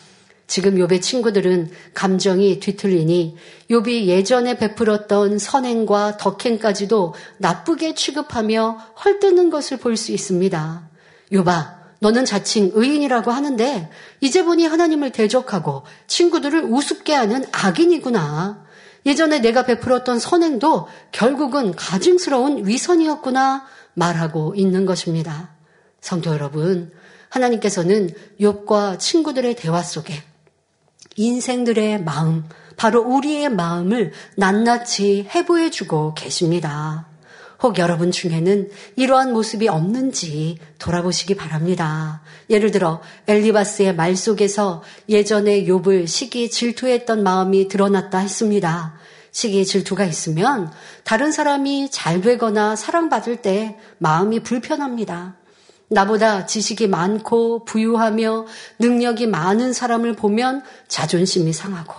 지금 욥의 친구들은 감정이 뒤틀리니 욥이 예전에 베풀었던 선행과 덕행까지도 나쁘게 취급하며 헐뜯는 것을 볼 수 있습니다. 욥아, 너는 자칭 의인이라고 하는데 이제 보니 하나님을 대적하고 친구들을 우습게 하는 악인이구나. 예전에 내가 베풀었던 선행도 결국은 가증스러운 위선이었구나 말하고 있는 것입니다. 성도 여러분, 하나님께서는 욥과 친구들의 대화 속에 인생들의 마음, 바로 우리의 마음을 낱낱이 해부해 주고 계십니다. 혹 여러분 중에는 이러한 모습이 없는지 돌아보시기 바랍니다. 예를 들어 엘리바스의 말 속에서 예전에 욥을 시기 질투했던 마음이 드러났다 했습니다. 시기 질투가 있으면 다른 사람이 잘 되거나 사랑받을 때 마음이 불편합니다. 나보다 지식이 많고 부유하며 능력이 많은 사람을 보면 자존심이 상하고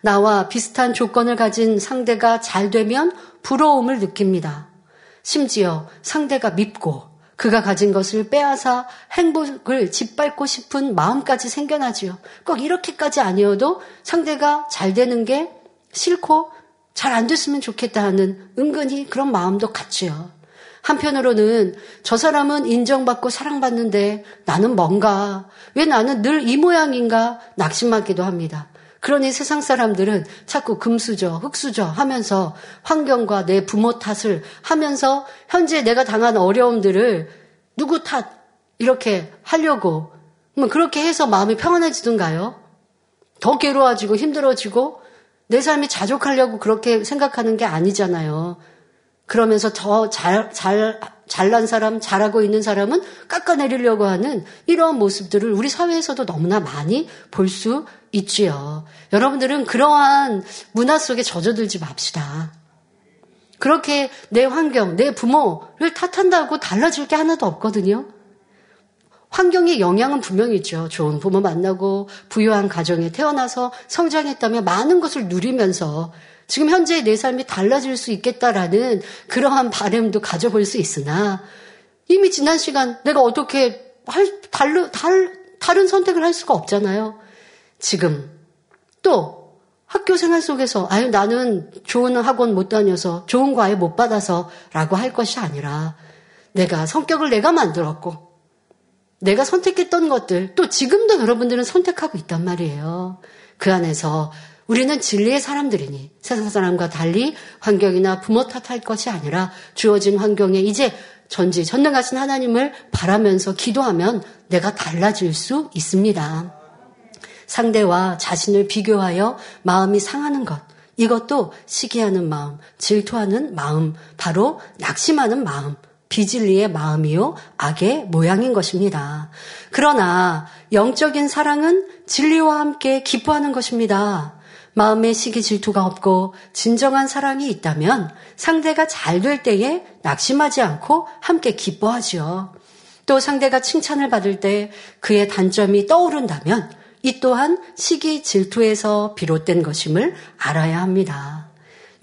나와 비슷한 조건을 가진 상대가 잘 되면 부러움을 느낍니다. 심지어 상대가 밉고 그가 가진 것을 빼앗아 행복을 짓밟고 싶은 마음까지 생겨나지요. 꼭 이렇게까지 아니어도 상대가 잘 되는 게 싫고 잘 안 됐으면 좋겠다 하는 은근히 그런 마음도 같지요. 한편으로는 저 사람은 인정받고 사랑받는데 나는 뭔가, 왜 나는 늘 이 모양인가 낙심하기도 합니다. 그러니 세상 사람들은 자꾸 금수저, 흙수저 하면서 환경과 내 부모 탓을 하면서 현재 내가 당한 어려움들을 누구 탓 이렇게 하려고 뭐 그렇게 해서 마음이 평안해지던가요? 더 괴로워지고 힘들어지고 내 삶이 자족하려고 그렇게 생각하는 게 아니잖아요. 그러면서 더 잘, 잘, 잘난 사람, 잘하고 있는 사람은 깎아내리려고 하는 이러한 모습들을 우리 사회에서도 너무나 많이 볼 수 있지요. 여러분들은 그러한 문화 속에 젖어들지 맙시다. 그렇게 내 환경, 내 부모를 탓한다고 달라질 게 하나도 없거든요. 환경의 영향은 분명히 있죠. 좋은 부모 만나고 부유한 가정에 태어나서 성장했다면 많은 것을 누리면서 지금 현재 내 삶이 달라질 수 있겠다라는 그러한 바램도 가져볼 수 있으나 이미 지난 시간 내가 어떻게 할, 달르, 달, 다른 선택을 할 수가 없잖아요. 지금 또 학교 생활 속에서 아유 나는 좋은 학원 못 다녀서 좋은 과외 못 받아서라고 할 것이 아니라 내가 성격을 내가 만들었고 내가 선택했던 것들 또 지금도 여러분들은 선택하고 있단 말이에요. 그 안에서 우리는 진리의 사람들이니 세상 사람과 달리 환경이나 부모 탓할 것이 아니라 주어진 환경에 이제 전지 전능하신 하나님을 바라면서 기도하면 내가 달라질 수 있습니다. 상대와 자신을 비교하여 마음이 상하는 것. 이것도 시기하는 마음, 질투하는 마음, 바로 낙심하는 마음, 비진리의 마음이요, 악의 모양인 것입니다. 그러나 영적인 사랑은 진리와 함께 기뻐하는 것입니다. 마음에 시기 질투가 없고 진정한 사랑이 있다면 상대가 잘 될 때에 낙심하지 않고 함께 기뻐하지요. 또 상대가 칭찬을 받을 때 그의 단점이 떠오른다면 이 또한 시기 질투에서 비롯된 것임을 알아야 합니다.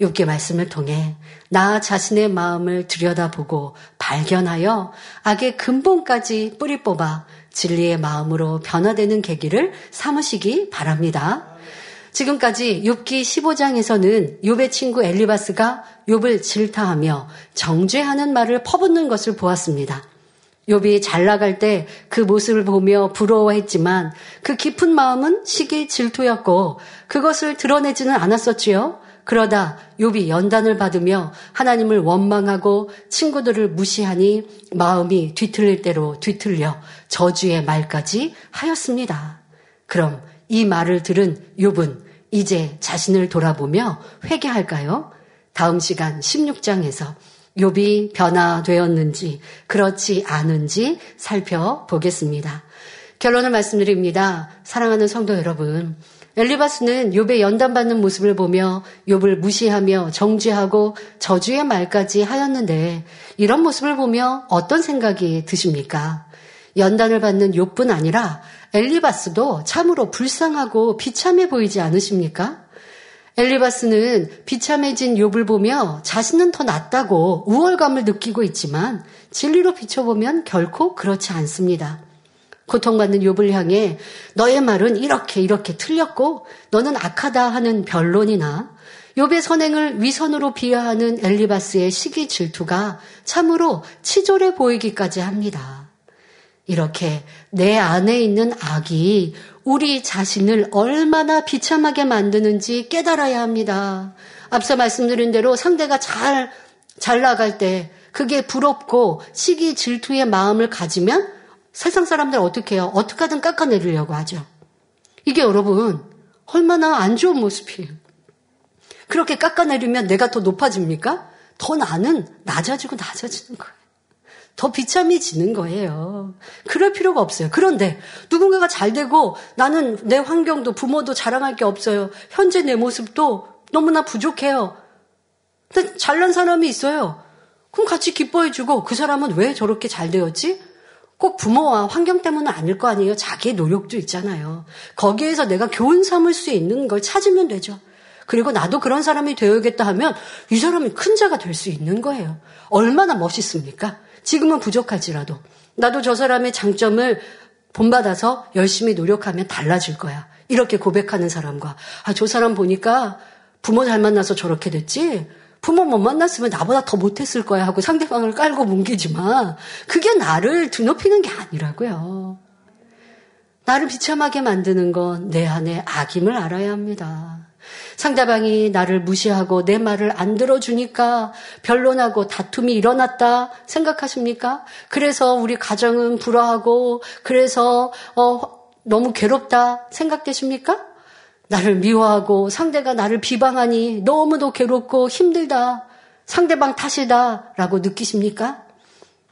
욥기 말씀을 통해 나 자신의 마음을 들여다보고 발견하여 악의 근본까지 뿌리 뽑아 진리의 마음으로 변화되는 계기를 삼으시기 바랍니다. 지금까지 욥기 15장에서는 욥의 친구 엘리바스가 욥을 질타하며 정죄하는 말을 퍼붓는 것을 보았습니다. 욥이 잘 나갈 때 그 모습을 보며 부러워했지만 그 깊은 마음은 시기 질투였고 그것을 드러내지는 않았었지요. 그러다 욥이 연단을 받으며 하나님을 원망하고 친구들을 무시하니 마음이 뒤틀릴 대로 뒤틀려 저주의 말까지 하였습니다. 그럼 이 말을 들은 욥은 이제 자신을 돌아보며 회개할까요? 다음 시간 16장에서 욥이 변화되었는지 그렇지 않은지 살펴보겠습니다. 결론을 말씀드립니다. 사랑하는 성도 여러분, 엘리바스는 욥의 연단받는 모습을 보며 욥을 무시하며 정죄하고 저주의 말까지 하였는데 이런 모습을 보며 어떤 생각이 드십니까? 연단을 받는 욥뿐 아니라 엘리바스도 참으로 불쌍하고 비참해 보이지 않으십니까? 엘리바스는 비참해진 욥을 보며 자신은 더 낫다고 우월감을 느끼고 있지만 진리로 비춰보면 결코 그렇지 않습니다. 고통받는 욥을 향해 너의 말은 이렇게 이렇게 틀렸고 너는 악하다 하는 변론이나 욥의 선행을 위선으로 비하하는 엘리바스의 시기 질투가 참으로 치졸해 보이기까지 합니다. 이렇게 내 안에 있는 악이 우리 자신을 얼마나 비참하게 만드는지 깨달아야 합니다. 앞서 말씀드린 대로 상대가 잘, 잘 나갈 때 그게 부럽고 시기 질투의 마음을 가지면 세상 사람들 어떻게 해요? 어떻게 하든 깎아내리려고 하죠. 이게 여러분, 얼마나 안 좋은 모습이에요. 그렇게 깎아내리면 내가 더 높아집니까? 더 나는 낮아지고 낮아지는 거예요. 더 비참해지는 거예요. 그럴 필요가 없어요. 그런데 누군가가 잘 되고 나는 내 환경도 부모도 자랑할 게 없어요. 현재 내 모습도 너무나 부족해요. 근데 잘난 사람이 있어요. 그럼 같이 기뻐해주고 그 사람은 왜 저렇게 잘 되었지? 꼭 부모와 환경 때문은 아닐 거 아니에요. 자기의 노력도 있잖아요. 거기에서 내가 교훈 삼을 수 있는 걸 찾으면 되죠. 그리고 나도 그런 사람이 되어야겠다 하면 이 사람이 큰 자가 될 수 있는 거예요. 얼마나 멋있습니까? 지금은 부족할지라도 나도 저 사람의 장점을 본받아서 열심히 노력하면 달라질 거야. 이렇게 고백하는 사람과 아, 저 사람 보니까 부모 잘 만나서 저렇게 됐지. 부모 못 만났으면 나보다 더 못했을 거야 하고 상대방을 깔고 뭉기지만 그게 나를 드높이는 게 아니라고요. 나를 비참하게 만드는 건 내 안에 악임을 알아야 합니다. 상대방이 나를 무시하고 내 말을 안 들어주니까 변론하고 다툼이 일어났다 생각하십니까? 그래서 우리 가정은 불화하고 그래서 어, 너무 괴롭다 생각되십니까? 나를 미워하고 상대가 나를 비방하니 너무도 괴롭고 힘들다. 상대방 탓이다. 라고 느끼십니까?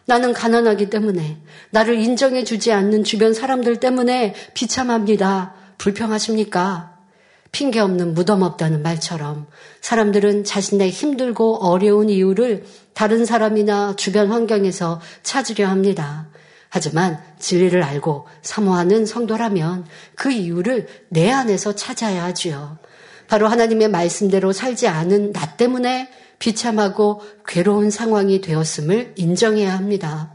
나는 가난하기 때문에 나를 인정해 주지 않는 주변 사람들 때문에 비참합니다. 불평하십니까? 핑계 없는 무덤 없다는 말처럼 사람들은 자신의 힘들고 어려운 이유를 다른 사람이나 주변 환경에서 찾으려 합니다. 하지만 진리를 알고 사모하는 성도라면 그 이유를 내 안에서 찾아야 하지요. 바로 하나님의 말씀대로 살지 않은 나 때문에 비참하고 괴로운 상황이 되었음을 인정해야 합니다.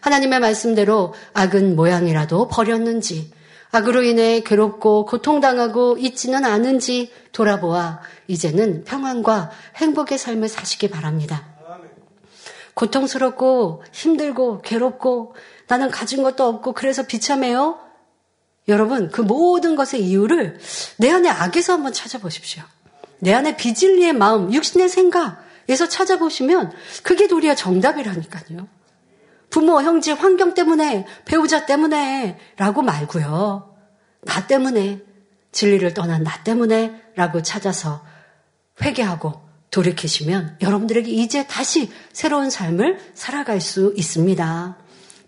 하나님의 말씀대로 악은 모양이라도 버렸는지, 악으로 인해 괴롭고 고통당하고 있지는 않은지 돌아보아 이제는 평안과 행복의 삶을 사시기 바랍니다. 고통스럽고 힘들고 괴롭고 나는 가진 것도 없고 그래서 비참해요. 여러분, 그 모든 것의 이유를 내 안에 악에서 한번 찾아보십시오. 내 안에 비진리의 마음, 육신의 생각에서 찾아보시면 그게 도리어 정답이라니까요. 부모, 형제, 환경 때문에, 배우자 때문에, 라고 말고요. 나 때문에, 진리를 떠난 나 때문에, 라고 찾아서 회개하고 돌이키시면 여러분들에게 이제 다시 새로운 삶을 살아갈 수 있습니다.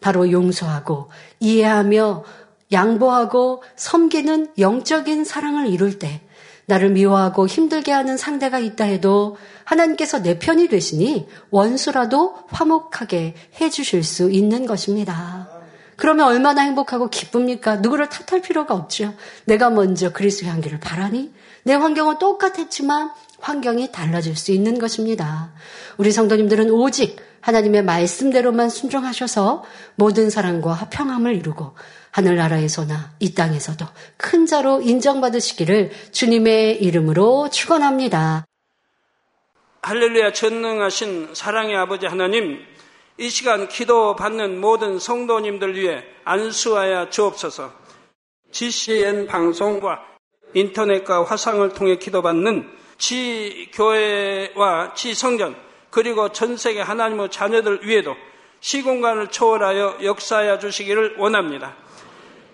바로 용서하고 이해하며 양보하고 섬기는 영적인 사랑을 이룰 때 나를 미워하고 힘들게 하는 상대가 있다 해도 하나님께서 내 편이 되시니 원수라도 화목하게 해주실 수 있는 것입니다. 그러면 얼마나 행복하고 기쁩니까? 누구를 탓할 필요가 없죠. 내가 먼저 그리스의 향기를 바라니 내 환경은 똑같았지만 환경이 달라질 수 있는 것입니다. 우리 성도님들은 오직 하나님의 말씀대로만 순종하셔서 모든 사랑과 평함을 이루고 하늘나라에서나 이 땅에서도 큰 자로 인정받으시기를 주님의 이름으로 축원합니다.
할렐루야 전능하신 사랑의 아버지 하나님 이 시간 기도 받는 모든 성도님들 위해 안수하여 주옵소서. GCN 방송과 인터넷과 화상을 통해 기도받는 지 교회와 지 성전 그리고 전 세계 하나님의 자녀들 위에도 시공간을 초월하여 역사하여 주시기를 원합니다.